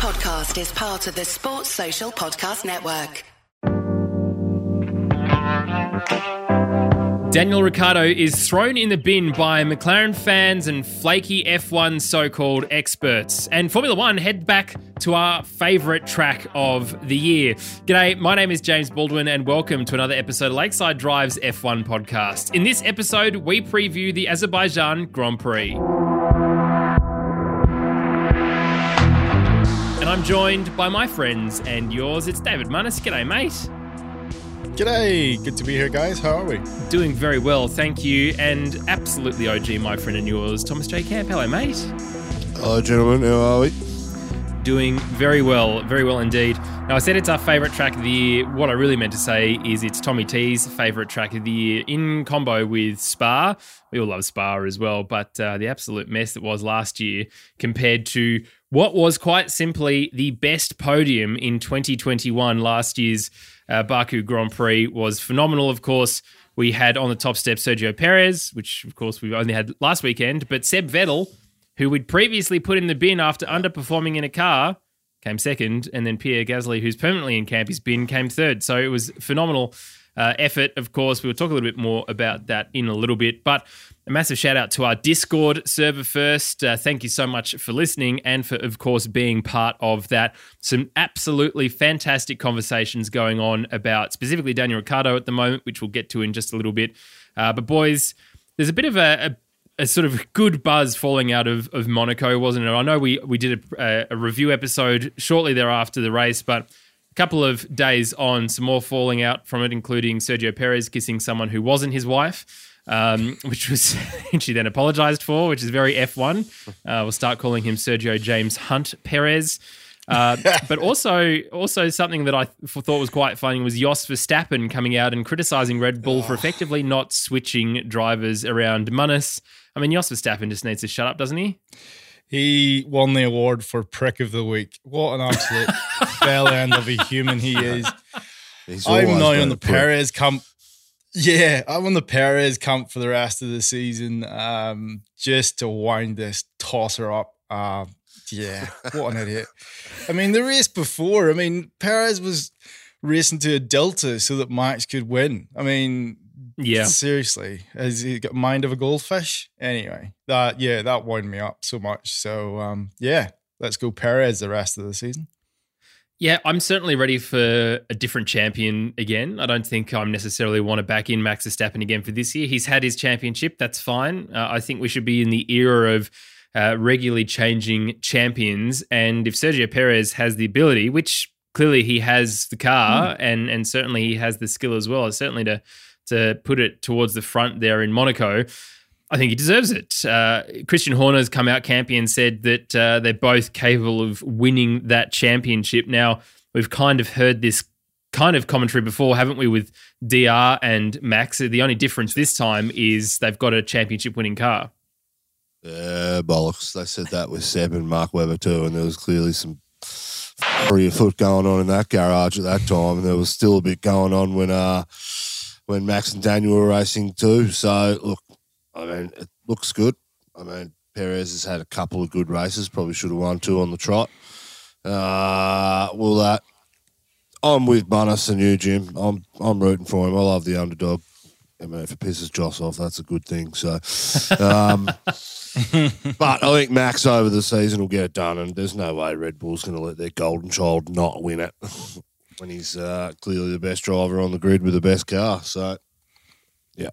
podcast is part of the Sports Social Podcast Network. Daniel Ricciardo is thrown in the bin by McLaren fans and flaky F1 so called experts. And Formula One head back to our favourite track of the year. G'day, my name is James Baldwin, and welcome to another episode of Lakeside Drive's F1 podcast. In this episode, we preview the Azerbaijan Grand Prix. I'm joined by my friends and yours. It's David Munnis. G'day, mate. G'day, good to be here, guys. How are we? Doing very well, thank you. And absolutely OG, my friend and yours, Thomas J. Camp. Hello, mate. Hello, gentlemen. How are we? Doing very well, very well indeed. Now, I said it's our favourite track of the year. What I really meant to say is it's Tommy T's favourite track of the year in combo with Spa. We all love Spa as well, but uh, the absolute mess that was last year compared to what was quite simply the best podium in 2021 last year's uh, Baku Grand Prix was phenomenal, of course. We had on the top step Sergio Perez, which of course we only had last weekend, but Seb Vettel, who we'd previously put in the bin after underperforming in a car, came second, and then Pierre Gasly, who's permanently in camp, Campy's bin, came third. So it was phenomenal uh, effort. Of course, we'll talk a little bit more about that in a little bit, but a massive shout out to our Discord server first. Uh, thank you so much for listening and for, of course, being part of that. Some absolutely fantastic conversations going on about specifically Daniel Ricciardo at the moment, which we'll get to in just a little bit. Uh, but, boys, there's a bit of a, a, a, sort of good buzz falling out of, of Monaco, wasn't it? I know we, we did a, a review episode shortly thereafter the race, but couple of days on, some more falling out from it, including Sergio Perez kissing someone who wasn't his wife um, which was she then apologized for, which is very F1. Uh, we'll start calling him Sergio James Hunt Perez. Uh, but also, also something that I thought was quite funny was Jos Verstappen coming out and criticizing Red Bull for effectively not switching drivers around Munnis. I mean, Jos Verstappen just needs to shut up, doesn't he? He won the award for prick of the week. What an absolute bell end of a human he is. I'm now on the Perez camp yeah, I'm on the Perez camp for the rest of the season, um, just to wind this tosser up. Uh, yeah, what an idiot. I mean, the race before, I mean, Perez was racing to a delta so that Max could win. I mean, yeah, seriously, has he got mind of a goldfish? Anyway, that yeah, that wound me up so much. So um, yeah, let's go Perez the rest of the season. Yeah, I'm certainly ready for a different champion again. I don't think I'm necessarily want to back in Max Verstappen again for this year. He's had his championship, that's fine. Uh, I think we should be in the era of uh, regularly changing champions. And if Sergio Perez has the ability, which clearly he has the car, mm. and and certainly he has the skill as well, certainly to to put it towards the front there in Monaco. I think he deserves it. Uh, Christian Horner's come out campy and said that uh, they're both capable of winning that championship. Now, we've kind of heard this kind of commentary before, haven't we, with DR and Max? The only difference this time is they've got a championship winning car. Bollocks. They said that with Seb and Mark Webber too, and there was clearly some of foot going on in that garage at that time, and there was still a bit going on when uh when Max and Daniel were racing too. So look, I mean, it looks good. I mean, Perez has had a couple of good races. Probably should have won two on the trot. Uh, will that? I'm with Munnis and you, Jim. I'm I'm rooting for him. I love the underdog. I mean, if it pisses Jos off, that's a good thing. So, um, but I think Max over the season will get it done, and there's no way Red Bull's going to let their golden child not win it when he's uh, clearly the best driver on the grid with the best car. So, yeah,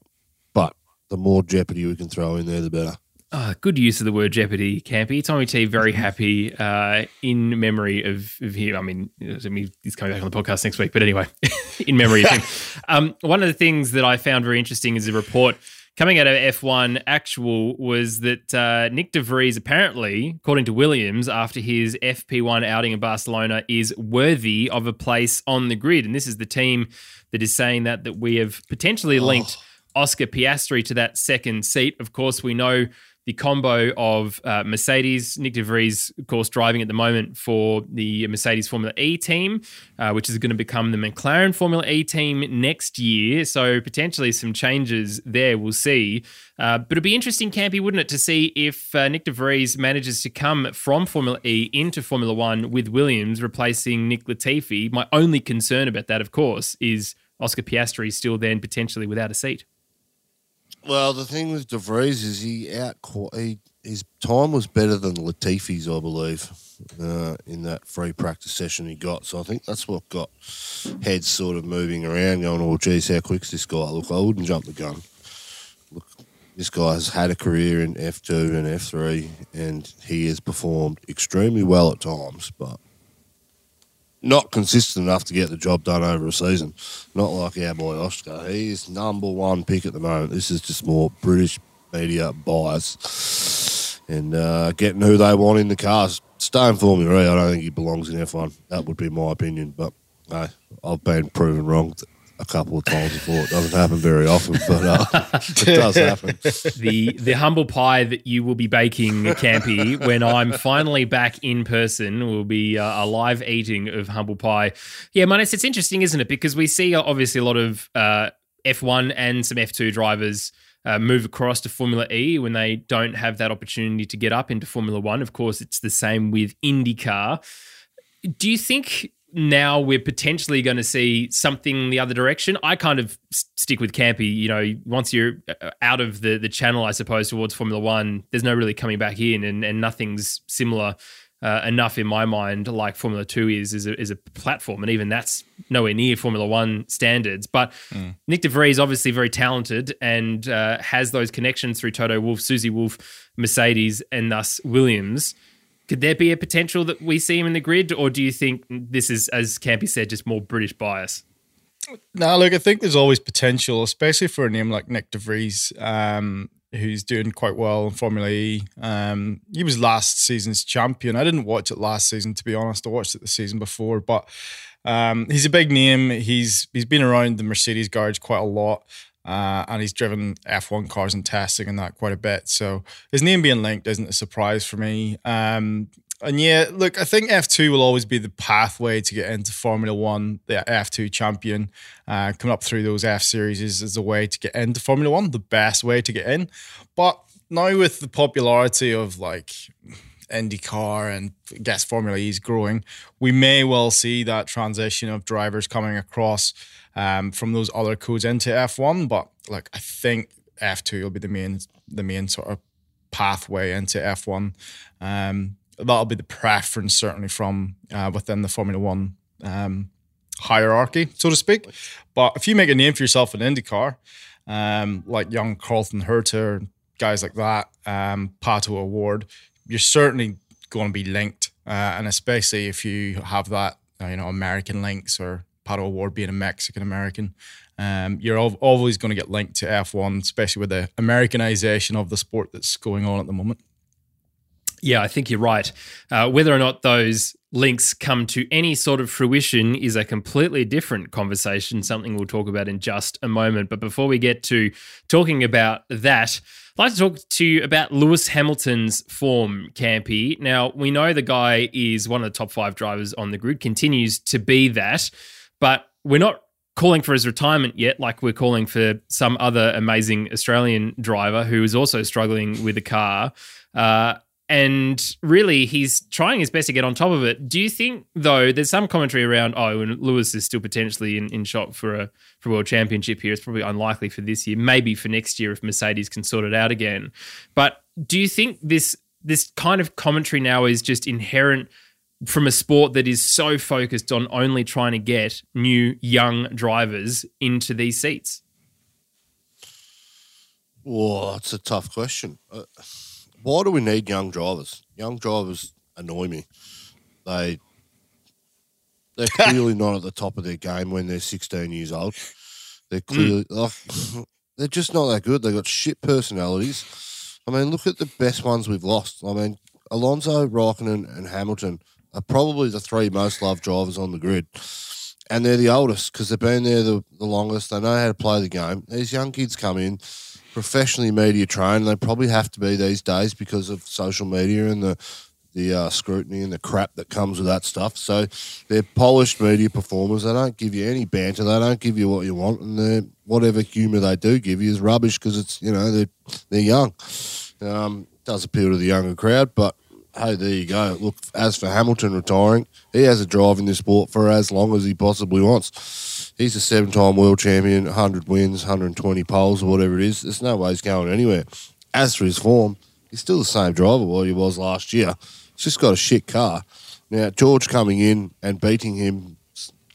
but the more jeopardy we can throw in there, the better. Oh, good use of the word jeopardy, Campy. Tommy T, very happy uh, in memory of, of him. I mean, I mean, he's coming back on the podcast next week, but anyway, in memory of him. Um, one of the things that I found very interesting is a report coming out of F1 Actual was that uh, Nyck de Vries apparently, according to Williams, after his FP1 outing in Barcelona, is worthy of a place on the grid. And this is the team that is saying that that we have potentially linked. Oh Oscar Piastri to that second seat. Of course, we know the combo of uh, Mercedes, Nyck De Vries, of course, driving at the moment for the Mercedes Formula E team, uh, which is going to become the McLaren Formula E team next year. So potentially some changes there. We'll see. Uh, but it'd be interesting, Campy, wouldn't it, to see if uh, Nyck De Vries manages to come from Formula E into Formula One with Williams, replacing Nick Latifi. My only concern about that, of course, is Oscar Piastri still then potentially without a seat. Well, the thing with De Vries is he out he, his time was better than Latifi's, I believe, uh, in that free practice session he got. So I think that's what got heads sort of moving around, going, "Oh, geez, how quick's this guy?" Look, I wouldn't jump the gun. Look, this guy has had a career in F two and F three, and he has performed extremely well at times, but not consistent enough to get the job done over a season. Not like our boy Oscar. He's number one pick at the moment. This is just more British media bias and uh, getting who they want in the cars. Staying Formula E, I don't think he belongs in F1. That would be my opinion, but I've been proven wrong a couple of times before. It doesn't happen very often, but uh, it does happen. The the humble pie that you will be baking, Campy, when I'm finally back in person, will be uh, a live eating of humble pie. Yeah, Munnis, it's interesting, isn't it? Because we see uh, obviously a lot of uh, F1 and some F2 drivers. Uh, move across to Formula E when they don't have that opportunity to get up into Formula One. Of course, it's the same with IndyCar. Do you think now we're potentially going to see something the other direction. I kind of stick with Campy. You know, once you're uh, out of the the channel, I suppose towards Formula One, there's no really coming back in, and and nothing's similar. Uh, enough in my mind, like Formula Two is, is a, is a platform, and even that's nowhere near Formula One standards. But mm. Nyck De Vries obviously very talented and uh, has those connections through Toto Wolff, Susie Wolff, Mercedes, and thus Williams. Could there be a potential that we see him in the grid, or do you think this is, as Campy said, just more British bias? No, look, I think there's always potential, especially for a name like Nyck De Vries, um, who's doing quite well in Formula E. Um, he was last season's champion. I didn't watch it last season, to be honest. I watched it the season before, but um, he's a big name. He's he's been around the Mercedes garage quite a lot. Uh, and he's driven F1 cars and testing and that quite a bit. So his name being linked isn't a surprise for me. Um, and yeah, look, I think F2 will always be the pathway to get into Formula One, the F2 champion. Uh, coming up through those F series is, is a way to get into Formula One, the best way to get in. But now with the popularity of like IndyCar and I guess Formula E is growing, we may well see that transition of drivers coming across um, from those other codes into F1. But like I think F2 will be the main the main sort of pathway into F1. Um, that'll be the preference certainly from uh, within the Formula One um, hierarchy, so to speak. But if you make a name for yourself in IndyCar, um, like young Colton Herta, guys like that, um, Pato O'Ward, you're certainly going to be linked, uh, and especially if you have that, you know, American links or Pato O'Ward being a Mexican American. Um, you're always going to get linked to F1, especially with the Americanization of the sport that's going on at the moment. Yeah, I think you're right. Uh, whether or not those links come to any sort of fruition is a completely different conversation, something we'll talk about in just a moment. But before we get to talking about that, I'd like to talk to you about Lewis Hamilton's form, Campy. Now, we know the guy is one of the top five drivers on the grid, continues to be that, but we're not calling for his retirement yet, like we're calling for some other amazing Australian driver who is also struggling with a car. Uh, and really he's trying his best to get on top of it. Do you think though there's some commentary around oh and Lewis is still potentially in, in shot for a for world championship here. It's probably unlikely for this year, maybe for next year if Mercedes can sort it out again. But do you think this this kind of commentary now is just inherent from a sport that is so focused on only trying to get new young drivers into these seats? Well, that's a tough question. Uh, why do we need young drivers? Young drivers annoy me. They they're clearly not at the top of their game when they're 16 years old. They're hmm. clearly mm. they're just not that good. They've got shit personalities. I mean, look at the best ones we've lost. I mean, Alonso, Raikkonen, and Hamilton are probably the three most loved drivers on the grid. And they're the oldest because they've been there the, the longest. They know how to play the game. These young kids come in, professionally media trained. They probably have to be these days because of social media and the the uh, scrutiny and the crap that comes with that stuff. So they're polished media performers. They don't give you any banter. They don't give you what you want, and whatever humour they do give you is rubbish because it's you know they're they're young. Um, does appeal to the younger crowd, but hey, there you go. Look, as for Hamilton retiring, he has a drive in this sport for as long as he possibly wants. He's a seven time world champion, 100 wins, 120 poles, or whatever it is. There's no way he's going anywhere. As for his form, he's still the same driver what he was last year. He's just got a shit car. Now, George coming in and beating him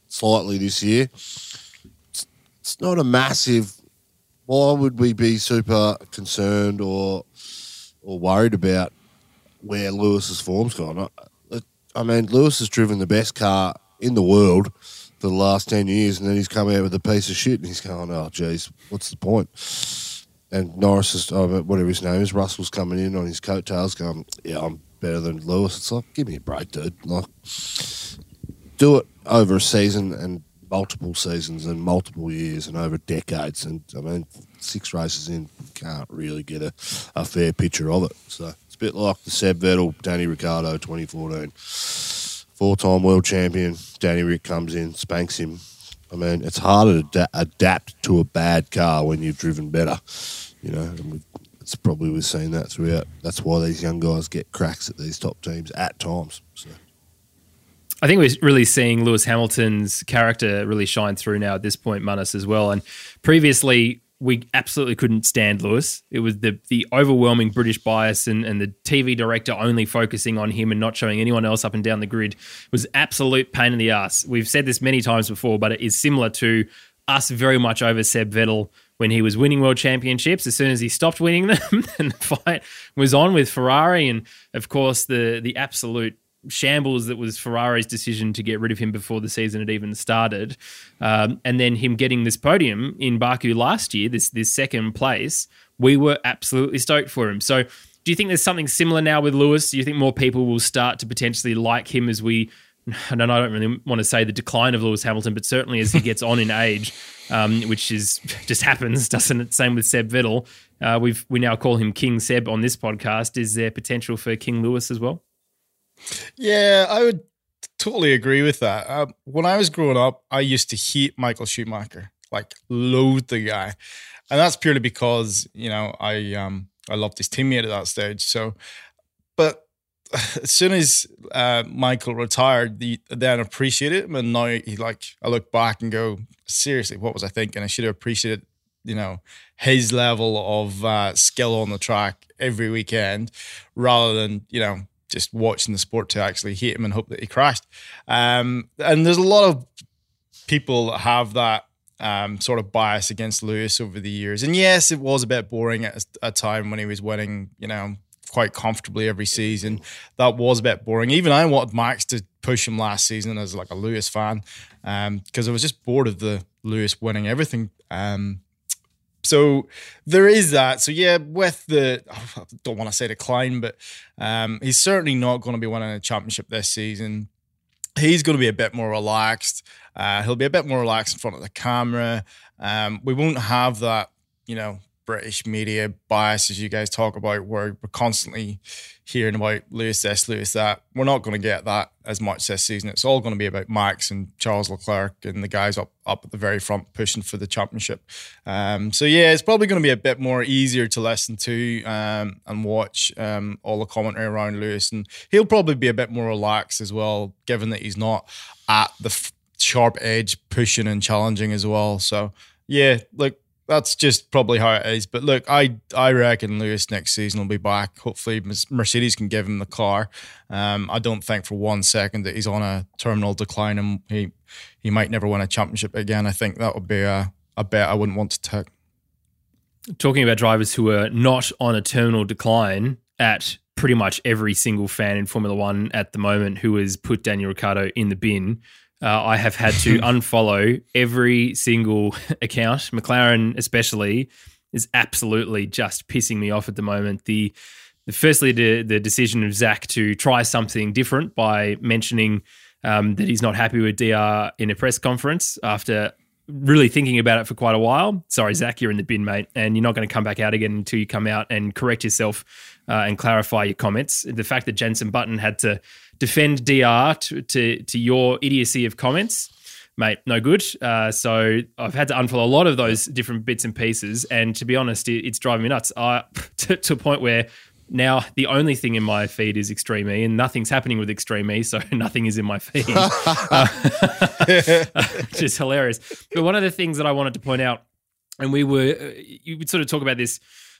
slightly this year, it's, it's not a massive. Why would we be super concerned or or worried about where Lewis's form's gone. I, I mean, Lewis has driven the best car in the world for the last 10 years, and then he's come out with a piece of shit, and he's going, oh, geez, what's the point? And Norris is, oh, whatever his name is, Russell's coming in on his coattails going, yeah, I'm better than Lewis. It's like, give me a break, dude. Like, do it over a season and multiple seasons and multiple years and over decades. And I mean, six races in, can't really get a, a fair picture of it. So bit like the Seb Vettel, Danny Ricciardo 2014. Four time world champion, Danny Rick comes in, spanks him. I mean, it's harder to da- adapt to a bad car when you've driven better. You know, it's probably we've seen that throughout. That's why these young guys get cracks at these top teams at times. So. I think we're really seeing Lewis Hamilton's character really shine through now at this point, Munnis, as well. And previously, we absolutely couldn't stand Lewis. It was the the overwhelming British bias and, and the TV director only focusing on him and not showing anyone else up and down the grid was absolute pain in the ass. We've said this many times before, but it is similar to us very much over Seb Vettel when he was winning world championships. As soon as he stopped winning them, and the fight was on with Ferrari, and of course the the absolute shambles that was Ferrari's decision to get rid of him before the season had even started, um, and then him getting this podium in Baku last year, this this second place, we were absolutely stoked for him. So, do you think there's something similar now with Lewis? Do you think more people will start to potentially like him as we? And I don't really want to say the decline of Lewis Hamilton, but certainly as he gets on in age, um, which is just happens, doesn't it? Same with Seb Vettel. Uh, we've we now call him King Seb on this podcast. Is there potential for King Lewis as well? Yeah, I would totally agree with that. Uh, when I was growing up, I used to hate Michael Schumacher, like loathe the guy, and that's purely because you know I um I loved his teammate at that stage. So, but as soon as uh, Michael retired, the, then appreciated him, and now he like I look back and go, seriously, what was I thinking? I should have appreciated you know his level of uh, skill on the track every weekend rather than you know just watching the sport to actually hate him and hope that he crashed. Um, and there's a lot of people that have that um, sort of bias against Lewis over the years. And yes, it was a bit boring at a time when he was winning, you know, quite comfortably every season. That was a bit boring. Even I wanted Max to push him last season as like a Lewis fan because um, I was just bored of the Lewis winning everything. Um, so there is that. So yeah, with the I don't want to say decline, but um, he's certainly not going to be winning a championship this season. He's going to be a bit more relaxed. Uh, he'll be a bit more relaxed in front of the camera. Um, we won't have that, you know, British media bias, as you guys talk about, where we're constantly hearing about Lewis this, Lewis that. We're not going to get that as much this season. It's all going to be about Max and Charles Leclerc and the guys up up at the very front pushing for the championship. Um, so yeah, it's probably going to be a bit more easier to listen to um, and watch um, all the commentary around Lewis, and he'll probably be a bit more relaxed as well, given that he's not at the f- sharp edge pushing and challenging as well. So yeah, like that's just probably how it is. But look, I I reckon Lewis next season will be back. Hopefully, Mercedes can give him the car. Um, I don't think for one second that he's on a terminal decline and he he might never win a championship again. I think that would be a, a bet I wouldn't want to take. Talking about drivers who are not on a terminal decline at pretty much every single fan in Formula One at the moment who has put Daniel Ricciardo in the bin uh, I have had to unfollow every single account. McLaren, especially, is absolutely just pissing me off at the moment. The, the firstly, the, the decision of Zak to try something different by mentioning um, that he's not happy with DR in a press conference after really thinking about it for quite a while. Sorry, Zak, you're in the bin, mate, and you're not going to come back out again until you come out and correct yourself uh, and clarify your comments. The fact that Jensen Button had to defend DR to, to, to your idiocy of comments, mate, no good. Uh, so I've had to unfollow a lot of those different bits and pieces, and to be honest, it, it's driving me nuts. I, to, to a point where now the only thing in my feed is Extreme E, and nothing's happening with Extreme E, so nothing is in my feed, uh, which is hilarious. But one of the things that I wanted to point out, and we were, uh, you would sort of talk about this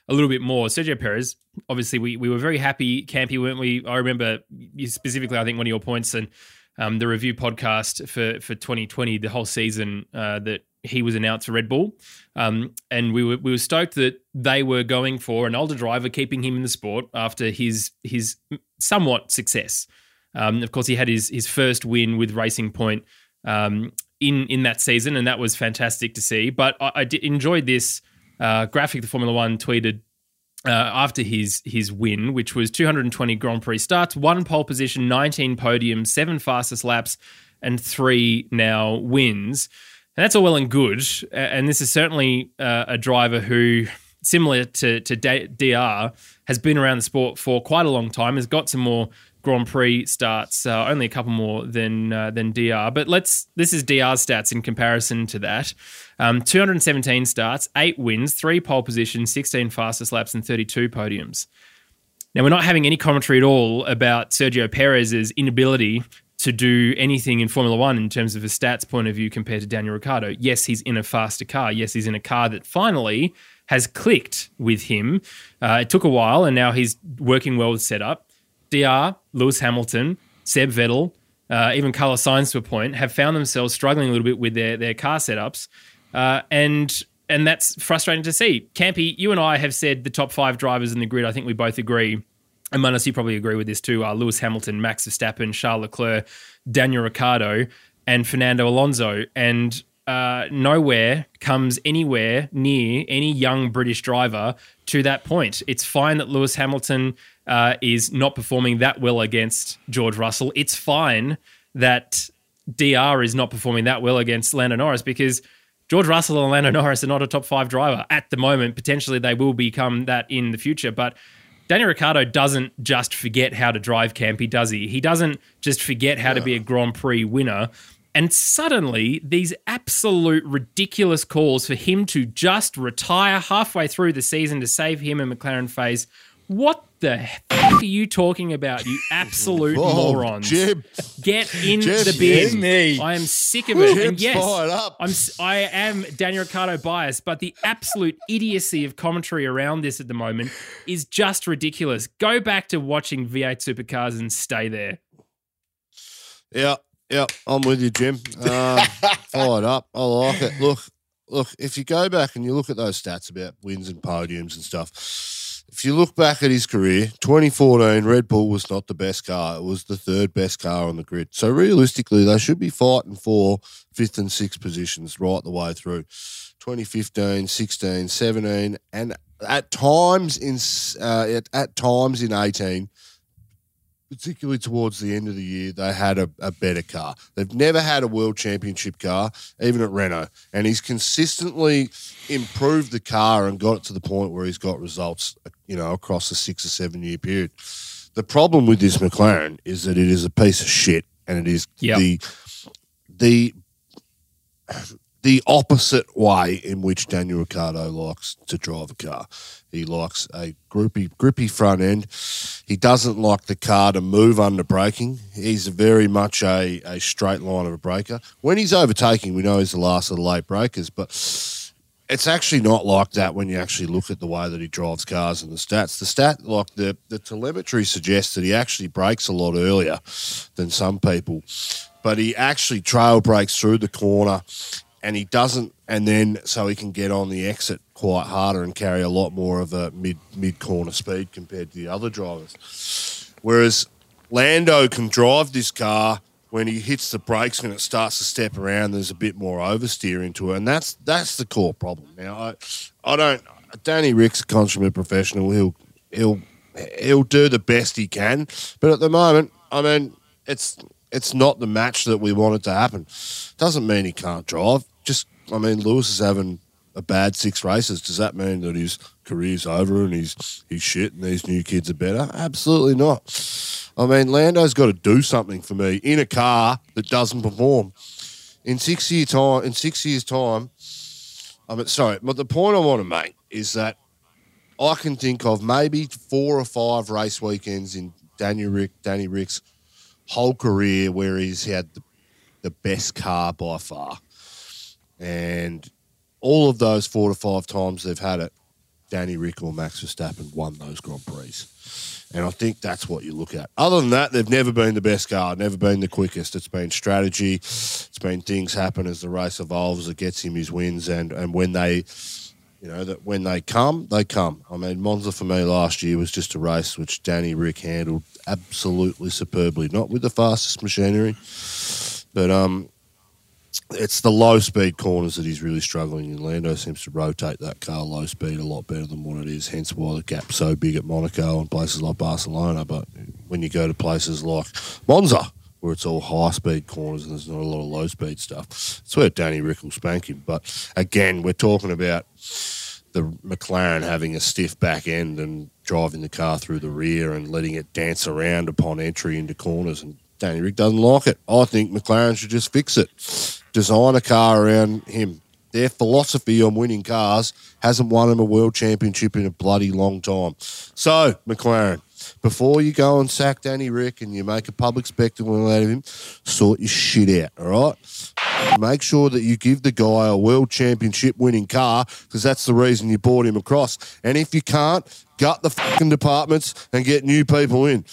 a little bit more. Sergio Perez, obviously, we we were very happy, Campy, weren't we? I remember specifically, I think one of your points and um, the review podcast for for 2020, the whole season uh, that he was announced for Red Bull, um, and we were we were stoked that they were going for an older driver, keeping him in the sport after his his somewhat success. Um, of course, he had his his first win with Racing Point um, in in that season, and that was fantastic to see. But I, I enjoyed this uh, graphic. The Formula One tweeted uh, after his his win, which was 220 Grand Prix starts, one pole position, 19 podiums, seven fastest laps, and three now wins. And that's all well and good. And this is certainly uh, a driver who, similar to, to DR, has been around the sport for quite a long time, has got some more Grand Prix starts, uh, only a couple more than uh, than DR. But let's this is DR's stats in comparison to that. Um, 217 starts, eight wins, three pole positions, 16 fastest laps, and 32 podiums. Now we're not having any commentary at all about Sergio Perez's inability to do anything in Formula One in terms of a stats point of view compared to Daniel Ricciardo. Yes, he's in a faster car. Yes, he's in a car that finally has clicked with him. Uh, it took a while, and now he's working well with setup. Dr. Lewis Hamilton, Seb Vettel, uh, even Carlos Sainz to a point have found themselves struggling a little bit with their their car setups, uh, and and that's frustrating to see. Campy, you and I have said the top five drivers in the grid. I think we both agree and Munnis, you probably agree with this too, uh, Lewis Hamilton, Max Verstappen, Charles Leclerc, Daniel Ricciardo, and Fernando Alonso. And uh, nowhere comes anywhere near any young British driver to that point. It's fine that Lewis Hamilton uh, is not performing that well against George Russell. It's fine that DR is not performing that well against Lando Norris because George Russell and Lando Norris are not a top five driver at the moment. Potentially they will become that in the future, but Daniel Ricciardo doesn't just forget how to drive Campy, does he? He doesn't just forget how yeah. to be a Grand Prix winner. And suddenly, these absolute ridiculous calls for him to just retire halfway through the season to save him and McLaren face. What the heck are you talking about, you absolute Whoa, morons? Jim. Get in Jim, the bin. Me. I am sick of it. and yes, up. I'm I am Daniel Ricciardo biased, but the absolute idiocy of commentary around this at the moment is just ridiculous. Go back to watching V8 supercars and stay there. Yeah, yeah, I'm with you, Jim. Um, fired up. I like it. Look, look. If you go back and you look at those stats about wins and podiums and stuff if you look back at his career, 2014, Red Bull was not the best car. It was the third best car on the grid. So realistically, they should be fighting for fifth and sixth positions right the way through. 2015, 16, 17, and at times in uh, at, at times in 18, particularly towards the end of the year, they had a, a, better car. They've never had a world championship car, even at Renault. And he's consistently improved the car and got it to the point where he's got results, you know, across a six or seven year period. The problem with this McLaren is that it is a piece of shit and it is yep. the the the opposite way in which Daniel Ricciardo likes to drive a car. He likes a grippy, grippy front end. He doesn't like the car to move under braking. He's very much a, a straight line of a braker. When he's overtaking, we know he's the last of the late brakers, but it's actually not like that when you actually look at the way that he drives cars and the stats. The stat, like the, the telemetry suggests that he actually brakes a lot earlier than some people, but he actually trail brakes through the corner and he doesn't, and then so he can get on the exit quite harder and carry a lot more of a mid mid corner speed compared to the other drivers. Whereas Lando can drive this car when he hits the brakes and it starts to step around. There's a bit more oversteer into it, and that's that's the core problem. Now, I I don't. Danny Rick's a consummate professional. He'll he'll he'll do the best he can, but at the moment, I mean, it's it's not the match that we wanted to happen. Doesn't mean he can't drive just I mean, Lewis is having a bad six races. Does that mean that his career's over and he's he's shit and these new kids are better? Absolutely not. I mean, Lando's got to do something for me in a car that doesn't perform. In six year time, in six years' time, I mean, sorry, but the point I want to make is that I can think of maybe four or five race weekends in Daniel Rick, Danny Rick's whole career where he's had the, the best car by far. And all of those four to five times they've had it, Danny Rick or Max Verstappen won those Grand Prix. And I think that's what you look at. Other than that, they've never been the best car, never been the quickest. It's been strategy. It's been things happen as the race evolves. It gets him his wins, and and when they, you know, that when they come, they come. I mean, Monza for me last year was just a race which Danny Rick handled absolutely superbly. Not with the fastest machinery, but um, it's the low speed corners that he's really struggling in. Lando seems to rotate that car low speed a lot better than what it is, hence why the gap's so big at Monaco and places like Barcelona. But when you go to places like Monza, where it's all high speed corners and there's not a lot of low speed stuff, it's where Danny Rick will spank him. But again, we're talking about the McLaren having a stiff back end and driving the car through the rear and letting it dance around upon entry into corners and Danny Rick doesn't like it. I think McLaren should just fix it. Design a car around him. Their philosophy on winning cars hasn't won them a world championship in a bloody long time. So, McLaren, before you go and sack Danny Rick and you make a public spectacle out of him, sort your shit out, all right? Make sure that you give the guy a world championship winning car because that's the reason you brought him across. And if you can't, gut the fucking departments and get new people in.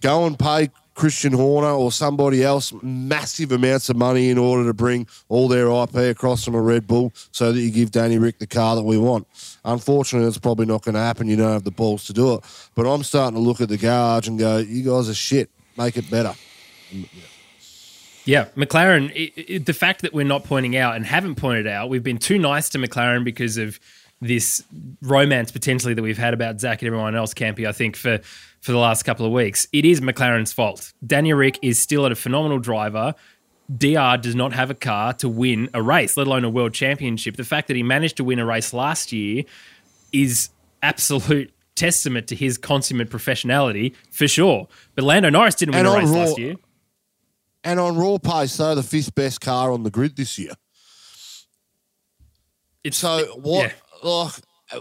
Go and pay Christian Horner or somebody else massive amounts of money in order to bring all their IP across from a Red Bull so that you give Danny Rick the car that we want. Unfortunately, it's probably not going to happen. You don't have the balls to do it. But I'm starting to look at the garage and go, you guys are shit. Make it better. Yeah, McLaren, it, it, the fact that we're not pointing out and haven't pointed out, we've been too nice to McLaren because of this romance potentially that we've had about Zak and everyone else, Campy, I think, for for the last couple of weeks. It is McLaren's fault. Daniel Rick is still at a phenomenal driver. DR does not have a car to win a race, let alone a world championship. The fact that he managed to win a race last year is absolute testament to his consummate professionality for sure. But Lando Norris didn't win and a race raw, last year. And on raw pace, though, the fifth best car on the grid this year. It's, so what? Yeah. Oh,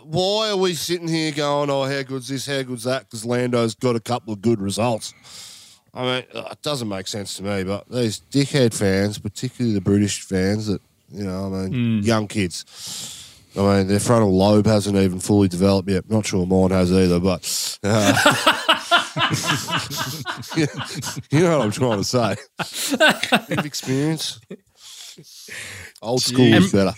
why are we sitting here going, oh, how good's this, how good's that? Because Lando's got a couple of good results. I mean, uh, it doesn't make sense to me, but these dickhead fans, particularly the British fans that, you know, I mean, mm. young kids. I mean, their frontal lobe hasn't even fully developed yet. Not sure mine has either, but uh, you know what I'm trying to say. Experience. Old school is better.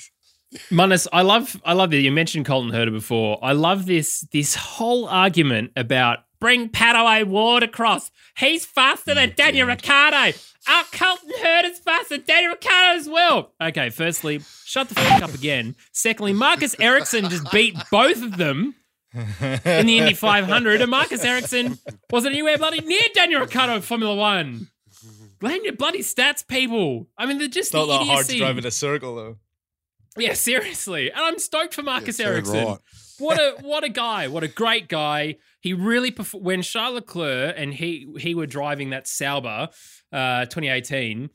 Munnis, I love I love that you mentioned Colton Herta before. I love this this whole argument about bring Pato O'Ward across. He's faster than oh, Daniel Ricciardo. Our Colton Herta's faster than Daniel Ricciardo as well. Okay, firstly, shut the fuck up again. Secondly, Marcus Ericsson just beat both of them in the Indy 500, and Marcus Ericsson wasn't anywhere bloody near Daniel Ricciardo in Formula One. Blame your bloody stats, people. I mean, they're just not the that hard to drive in a circle, though. Yeah, seriously. And I'm stoked for Marcus yeah, Ericsson. Right. What a what a guy. What a great guy. He really perf- when Charles Leclerc and he he were driving that Sauber uh 2018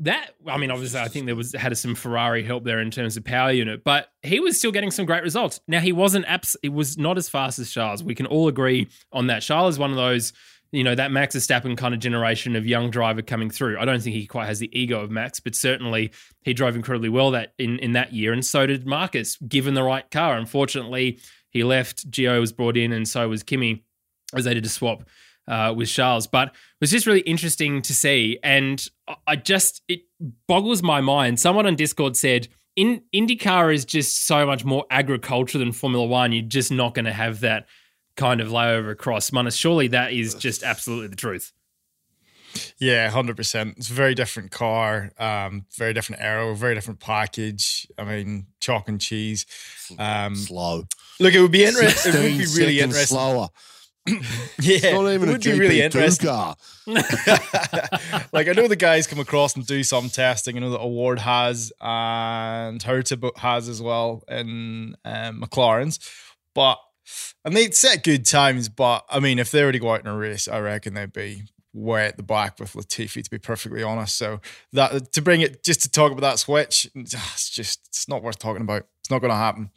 that I mean, obviously, I think there was had some Ferrari help there in terms of power unit, but he was still getting some great results. Now he wasn't abs- it was not as fast as Charles. We can all agree on that. Charles is one of those you know, that Max Verstappen kind of generation of young driver coming through. I don't think he quite has the ego of Max, but certainly he drove incredibly well that in, in that year, and so did Marcus, given the right car. Unfortunately, he left. Gio was brought in, and so was Kimi, as they did a swap uh, with Charles. But it was just really interesting to see, and I just it boggles my mind. Someone on Discord said. In IndyCar is just so much more agriculture than Formula One. You're just not going to have that kind of layover across. Munnis, surely that is just absolutely the truth. Yeah, hundred percent. It's a very different car, um, very different aero, very different package. I mean, chalk and cheese. Um, Slow. Look, it would be interesting. It would be really interesting. Slower. yeah, Not even it a would be GP2 really interesting. car. like I know the guys come across and do some testing. I know that O'Ward has and Herta has as well in um, McLarens, but and they set good times. But I mean, if they were to go out in a race, I reckon they'd be way at the back with Latifi. To be perfectly honest, so that to bring it just to talk about that switch, it's just it's not worth talking about. It's not going to happen.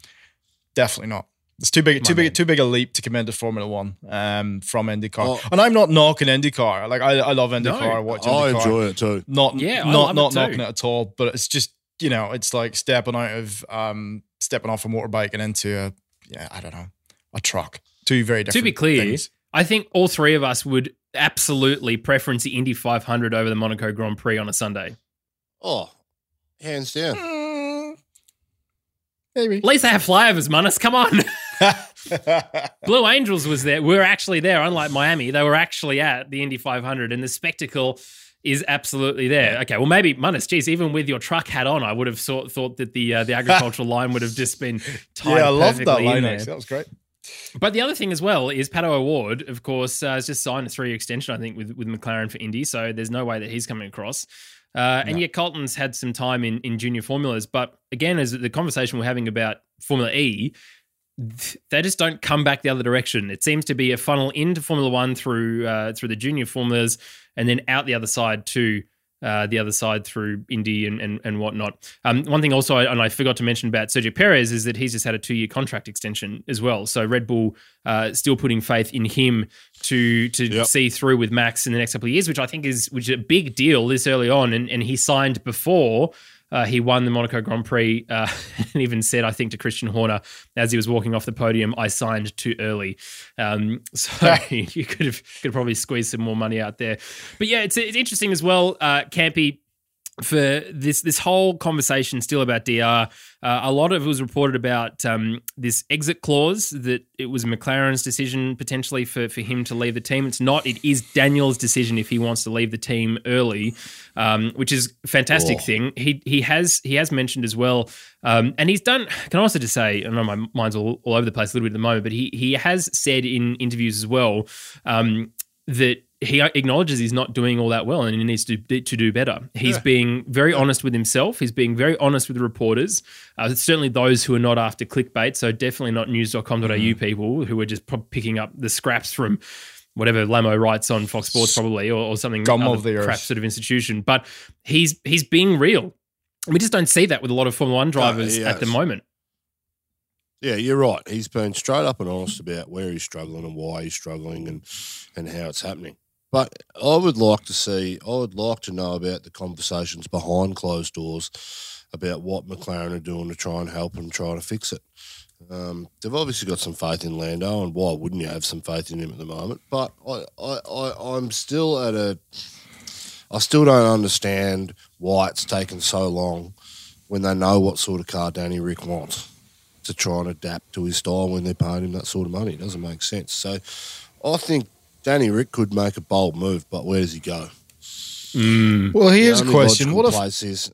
Definitely not. It's too big, too big, too big a leap to come into Formula One um, from IndyCar. Oh. and I'm not knocking IndyCar. Like I, I love IndyCar. No. I watch IndyCar. I enjoy it too. Not, Yeah, I not, it not too. knocking it at all. But it's just you know, it's like stepping out of, um, stepping off a motorbike and into a, yeah, I don't know, a truck. Two very different. to be clear, things. I think all three of us would absolutely preference the Indy 500 over the Monaco Grand Prix on a Sunday. Oh, hands down. Mm, maybe. At least they have flyovers, Munnis. Come on. Blue Angels was there. We were actually there, unlike Miami. They were actually at the Indy 500, and the spectacle is absolutely there. Okay, well, maybe Munnis, geez, even with your truck hat on, I would have thought, thought that the uh, the agricultural line would have just been tied yeah, I love that line. Actually. That was great. But the other thing as well is Pato O'Ward, of course, uh, has just signed a three-year extension, I think, with, with McLaren for Indy. So there's no way that he's coming across. Uh, and yet Colton's had some time in, in junior formulas. But again, as the conversation we're having about Formula E, they just don't come back the other direction. It seems to be a funnel into Formula One through uh, through the junior formulas, and then out the other side to uh, the other side through Indy and and, and whatnot. Um, one thing also, and I forgot to mention about Sergio Perez is that he's just had a two year contract extension as well. So Red Bull uh, still putting faith in him to to Yep. see through with Max in the next couple of years, which I think is which is a big deal this early on. And and he signed before. Uh, he won the Monaco Grand Prix uh, and even said, I think, to Christian Horner as he was walking off the podium, I signed too early. Um, so you could have could probably squeezed some more money out there. But yeah, it's, it's interesting as well, uh, Campy, for this this whole conversation still about DR. Uh, a lot of it was reported about um, this exit clause that it was McLaren's decision potentially for, for him to leave the team. It's not. It is Daniel's decision if he wants to leave the team early, um, which is a fantastic Oh. thing. He he has he has mentioned as well, um, and he's done. Can I also just say, I know my mind's all, all over the place a little bit at the moment, but he he has said in interviews as well um, that he acknowledges he's not doing all that well and he needs to to do better. He's being very honest with himself. He's being very honest with the reporters. Uh, certainly those who are not after clickbait. So definitely not news.com.au Mm-hmm. people who are just picking up the scraps from whatever Lamo writes on Fox Sports probably or, or something other of the crap sort of institution. But he's he's being real. We just don't see that with a lot of Formula One drivers at the moment. Yeah, you're right. He's been straight up and honest about where he's struggling and why he's struggling and and how it's happening. But I would like to see, I would like to know about the conversations behind closed doors about what McLaren are doing to try and help and try to fix it. Um, they've obviously got some faith in Lando, and why wouldn't you have some faith in him at the moment? But I, I, I, I'm still at a, I still don't understand why it's taken so long when they know what sort of car Danny Rick wants to try and adapt to his style when they're paying him that sort of money. It doesn't make sense. So I think Danny Rick could make a bold move, but where does he go? Well, here's a question: What if place is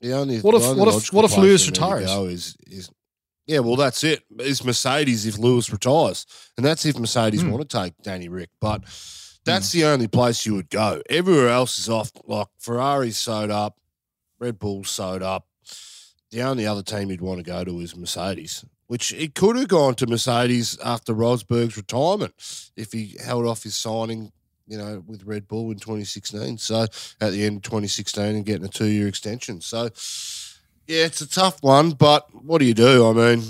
the only What if- only what if- what if Lewis for me to retires? Is, is yeah, well that's it. It's Mercedes if Lewis retires, and that's if Mercedes Hmm. want to take Danny Rick, but. That's the only place you would go. Everywhere else is off. Like Ferrari's sewed up, Red Bull's sewed up. The only other team you'd want to go to is Mercedes, which it could have gone to Mercedes after Rosberg's retirement if he held off his signing, you know, with Red Bull in 2016. So at the end of 2016 and getting a two year extension. So yeah, it's a tough one, but what do you do? I mean,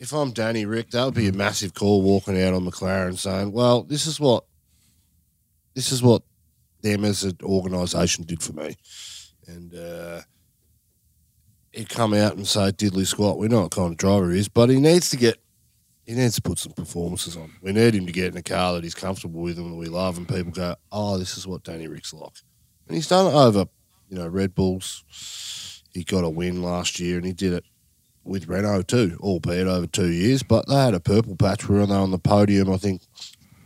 if I'm Danny Rick, that would be a massive call walking out on McLaren saying, well, this is what this is what them as an organisation did for me. And uh, he'd come out and say, diddly squat, we know what kind of driver he is, but he needs to get, he needs to put some performances on. We need him to get in a car that he's comfortable with and that we love, and people go, oh, this is what Danny Rick's like. And he's done it over, you know, Red Bulls. He got a win last year, and he did it with Renault too, albeit over two years. But they had a purple patch. We were on on the podium, I think,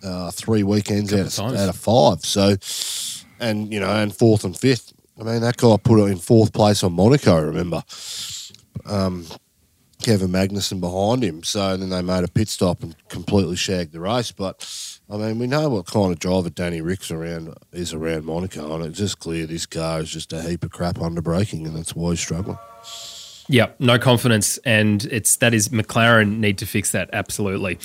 uh, three weekends out of, out of five. So, and you know, and fourth and fifth. I mean, that guy put it in fourth place on Monaco. Remember, um, Kevin Magnussen behind him. So then they made a pit stop and completely shagged the race. But I mean, we know what kind of driver Danny Ricks around is around Monaco, and it's just clear this car is just a heap of crap under braking, and that's why he's struggling. Yeah, no confidence, and it's that is McLaren need to fix that absolutely.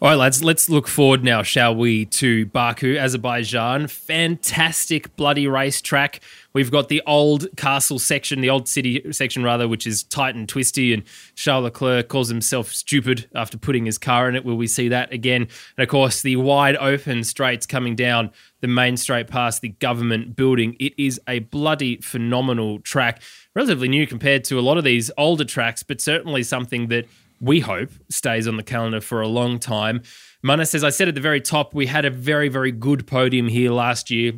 All right, lads, let's look forward now, shall we, to Baku, Azerbaijan. Fantastic bloody racetrack. We've got the old castle section, the old city section rather, which is tight and twisty, and Charles Leclerc calls himself stupid after putting his car in it. Will we see that again? And of course, the wide open straights coming down the main straight past the government building. It is a bloody phenomenal track relatively new compared to a lot of these older tracks, but certainly something that we hope stays on the calendar for a long time. Munnis says, I said at the very top, we had a very, very good podium here last year.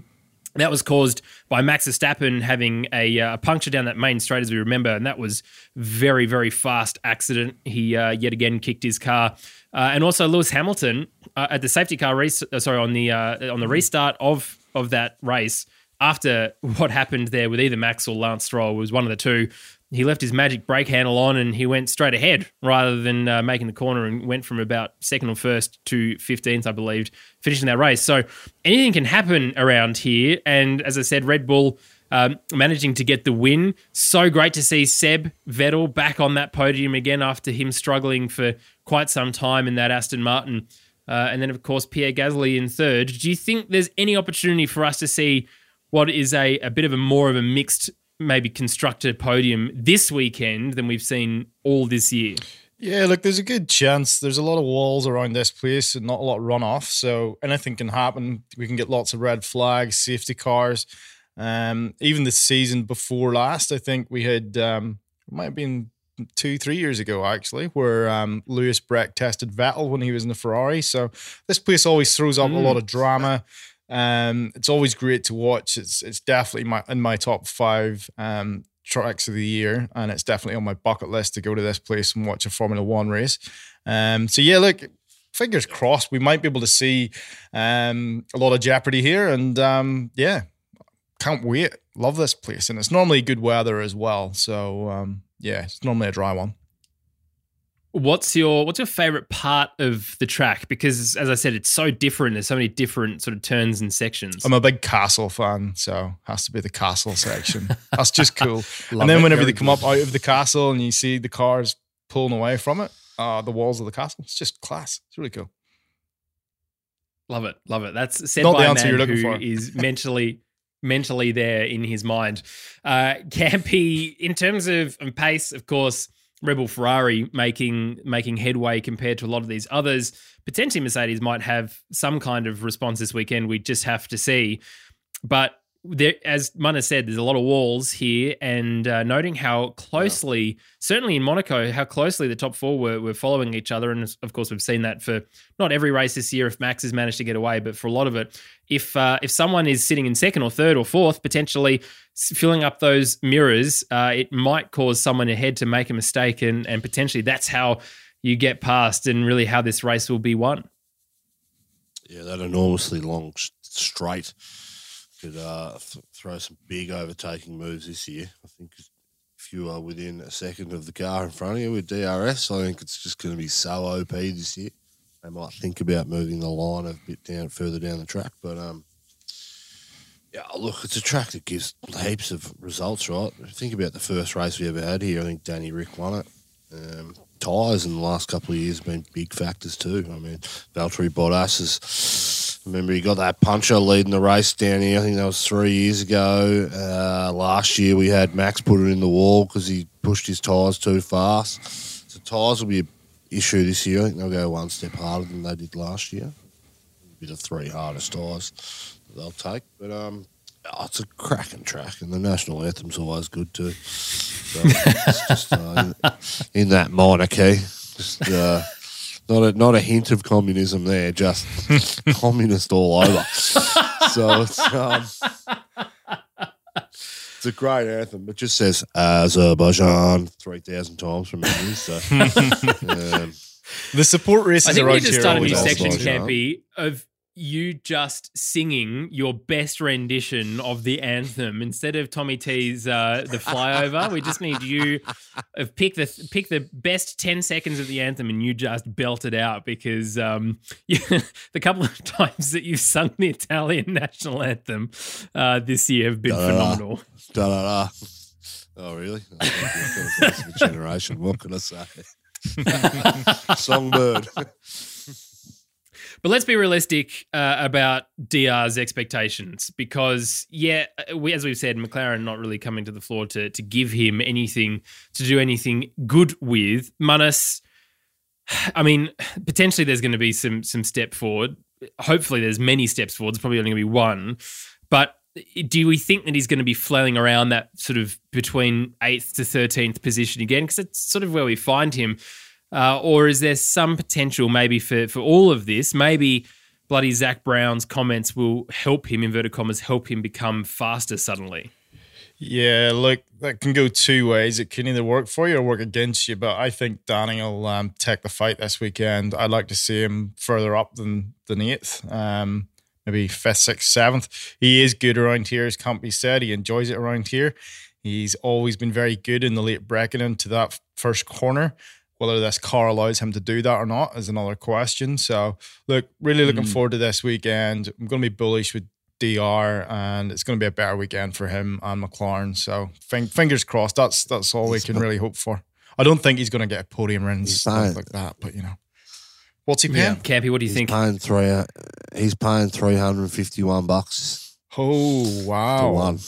That was caused by Max Verstappen having a, uh, puncture down that main straight, as we remember, and that was very, very fast accident. He uh, yet again kicked his car, uh, and also Lewis Hamilton uh, at the safety car race. Uh, sorry, on the uh, on the restart of of that race, after what happened there with either Max or Lance Stroll was one of the two. He left his magic brake handle on and he went straight ahead rather than uh, making the corner and went from about second or first to 15th, I believe, finishing that race. So anything can happen around here. And as I said, Red Bull um, managing to get the win. So great to see Seb Vettel back on that podium again after him struggling for quite some time in that Aston Martin. Uh, and then, of course, Pierre Gasly in third. Do you think there's any opportunity for us to see what is a, a bit of a more of a mixed, maybe constructed podium this weekend than we've seen all this year. Yeah, look, there's a good chance. There's a lot of walls around this place and not a lot of runoff. So anything can happen. We can get lots of red flags, safety cars. Um, even the season before last, I think we had, um, it might have been two, three years ago, actually, where um, Lewis brake tested Vettel when he was in the Ferrari. So this place always throws up mm. a lot of drama. Um, it's always great to watch. It's it's definitely my in my top five um, tracks of the year, and it's definitely on my bucket list to go to this place and watch a Formula One race. Um, so yeah, look, fingers crossed, we might be able to see um, a lot of jeopardy here, and um, yeah, can't wait. Love this place, and it's normally good weather as well. So um, yeah, it's normally a dry one. What's your what's your favorite part of the track? Because as I said, it's so different. There's so many different sort of turns and sections. I'm a big castle fan, so has to be the castle section. That's just cool. and then it, whenever they come up out of the castle and you see the cars pulling away from it, uh, the walls of the castle, it's just class. It's really cool. Love it, love it. That's said Not by the answer you're looking for. is mentally mentally there in his mind. Uh, Campy, in terms of pace, of course Red Bull Ferrari making making headway compared to a lot of these others. Potentially Mercedes might have some kind of response this weekend. We just have to see. But there, as Munnis said, there's a lot of walls here, and uh, noting how closely, yeah. certainly in Monaco, how closely the top four were, were following each other. And of course, we've seen that for not every race this year if Max has managed to get away, but for a lot of it, if uh, if someone is sitting in second or third or fourth, potentially filling up those mirrors, uh, it might cause someone ahead to make a mistake, and and potentially that's how you get past, and really how this race will be won. Yeah, that enormously long straight could uh, th- throw some big overtaking moves this year. I think if you are within a second of the car in front of you with DRS, I think it's just going to be so OP this year. They might think about moving the line a bit down further down the track, but um, yeah, look, it's a track that gives heaps of results, right? Think about the first race we ever had here. I think Danny Rick won it. Um, tyres in the last couple of years have been big factors too. I mean, Valtteri Bottas is Remember, he got that puncher leading the race down here. I think that was three years ago. Uh, last year, we had Max put it in the wall because he pushed his tyres too fast. So tyres will be an issue this year. I think they'll go one step harder than they did last year. Be the three hardest tyres they'll take. But um, oh, it's a cracking track, and the national anthem's always good too. So it's just uh, in, in, that minor key. Just. Uh, not a not a hint of communism there, just communist all over. so it's um, it's a great anthem. It just says Azerbaijan three thousand times from memory. So um, the support races. I think we just started a new section, Campy, of you just singing your best rendition of the anthem instead of Tommy T's uh, "The Flyover." we just need you uh, pick the pick the best ten seconds of the anthem and you just belt it out because um, you, the couple of times that you've sung the Italian national anthem uh, this year have been Da-da-da. phenomenal. Da da da. Oh, really? Generation. What can I say? Songbird. But let's be realistic uh, about DR's expectations because, yeah, uh, we, as we've said, McLaren not really coming to the floor to to give him anything to do anything good with. Munnis, I mean, potentially there's going to be some some step forward. Hopefully, there's many steps forward. There's probably only going to be one. But do we think that he's going to be flailing around that sort of between eighth to thirteenth position again? Because that's sort of where we find him. Uh, or is there some potential maybe for, for all of this? Maybe bloody Zak Brown's comments will help him, inverted commas, help him become faster suddenly. Yeah, look, that can go two ways. It can either work for you or work against you. But I think Danny will um, take the fight this weekend. I'd like to see him further up than than eighth, um, maybe fifth, sixth, seventh. He is good around here, as can't be said. He enjoys it around here. He's always been very good in the late braking into that first corner. Whether this car allows him to do that or not is another question. So, look, really looking forward to this weekend. I'm going to be bullish with DR, and it's going to be a better weekend for him and McLaren. So, fin- fingers crossed. That's that's all we can really hope for. I don't think he's going to get a podium run and stuff like that, but you know, what's he paying? Campy, what do you He's think? paying three. uh, He's paying three hundred and fifty-one bucks Oh to wow! one.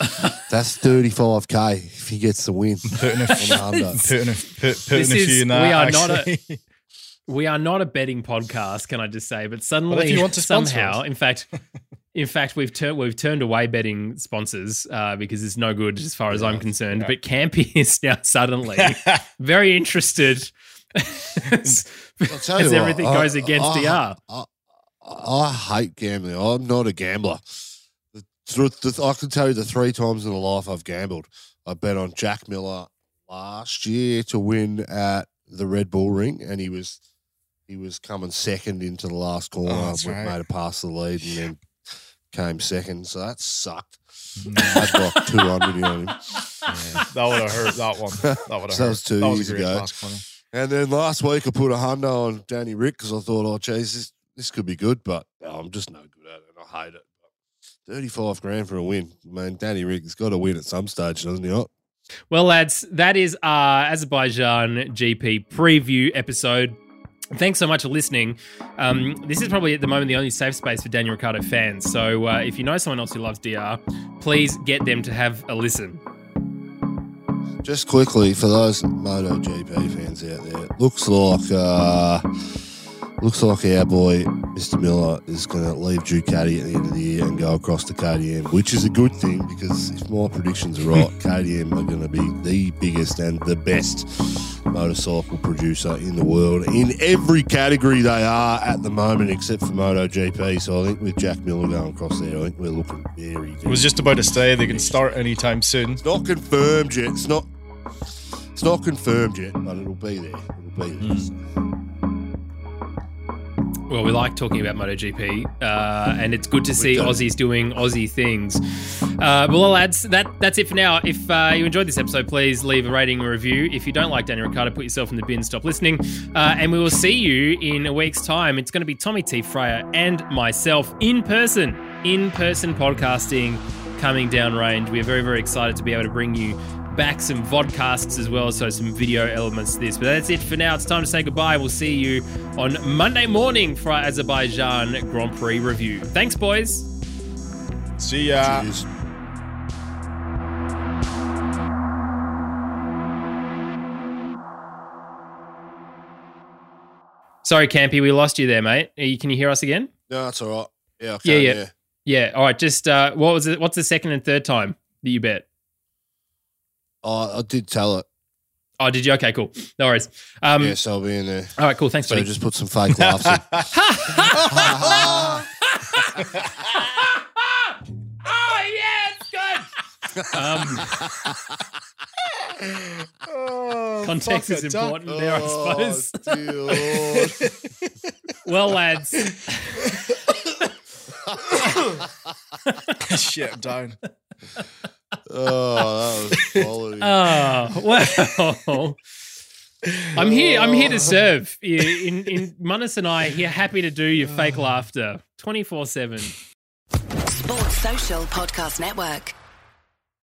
That's thirty-five k if he gets the win. Putting a, on the Honda. putting a, put, putting This a is- few in that. we are not a- We are not a betting podcast, can I just say? But suddenly, But if you want to somehow, us. in fact, in fact, we've turned we've turned away betting sponsors uh, because it's no good as far as I'm concerned. But Campy is now suddenly very interested. as as you what, everything I- goes against I, DR. I, I hate gambling. I'm not a gambler. I can tell you the three times in the life I've gambled. I bet on Jack Miller last year to win at the Red Bull Ring, and he was he was coming second into the last corner. Oh, went- right. Made a pass the lead, and then came second. So that sucked. I'd two hundred on him. Yeah, that would have hurt. That one. That would have So that was two that years a great ago. And then last week I put a hundo on Danny Rick because I thought, oh, geez, this, this could be good, but oh, I'm just no good at it. I hate it. But 35 grand for a win. I mean, Danny Rick's got to win at some stage, doesn't he? not? Well, lads, that is our Azerbaijan GP preview episode. Thanks so much for listening. Um, this is probably at the moment the only safe space for Daniel Ricciardo fans. So uh, if you know someone else who loves DR, please get them to have a listen. Just quickly, for those MotoGP fans out there, it looks like uh, looks like our boy Mr. Miller is going to leave Ducati at the end of the year and go across to KTM, which is a good thing because if my predictions are right, KTM are going to be the biggest and the best motorcycle producer in the world in every category they are at the moment, except for MotoGP. So I think with Jack Miller going across there, I think we're looking very. I was just about to say they can start anytime soon. It's not confirmed yet. It's not. It's not confirmed yet, but it'll be there. It'll be there. Hmm. Well, we like talking about MotoGP, uh, and it's good to see. Aussies doing Aussie things. Uh, well, lads, that that's it for now. If uh, you enjoyed this episode, please leave a rating and review. If you don't like Daniel Ricciardo, put yourself in the bin, stop listening, uh, and we will see you in a week's time. It's going to be Tommy T. Freya and myself in person, in person podcasting coming downrange. We are very, very excited to be able to bring you back some vodcasts as well, so some video elements to this. But that's it for now. It's time to say goodbye. We'll see you on Monday morning for our Azerbaijan Grand Prix review. Thanks, boys. See ya. Cheers. Sorry, Campy, we lost you there, mate. Are you- Can you hear us again? No, that's all right. Yeah, I Yeah, can, yeah. yeah. Yeah. All right. Just uh, what was it? What's the second and third time that you bet? Oh, I did tell it. Oh, did you? Okay, cool. No worries. Um, yeah, so I'll be in there. All right, cool. Thanks, So buddy. just put some fake laughs in. oh yeah, it's good. Um, Oh, context is it, Doc. important there, I Oh, suppose. dear Lord. Well, lads, Shit, I'm down. Oh, that was quality. Oh well. I'm here. I'm here to serve. In in Munnis and I here, happy to do your fake ah. laughter, twenty four seven. Sports Social Podcast Network.